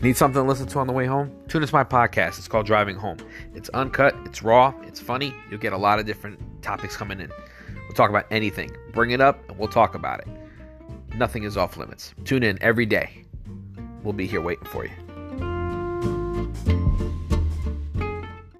Need something to listen to on the way home? Tune into my podcast. It's called Driving Home. It's uncut, it's raw, it's funny. You'll get a lot of different topics coming in. We'll talk about anything. Bring it up and we'll talk about it. Nothing is off limits. Tune in every day. We'll be here waiting for you.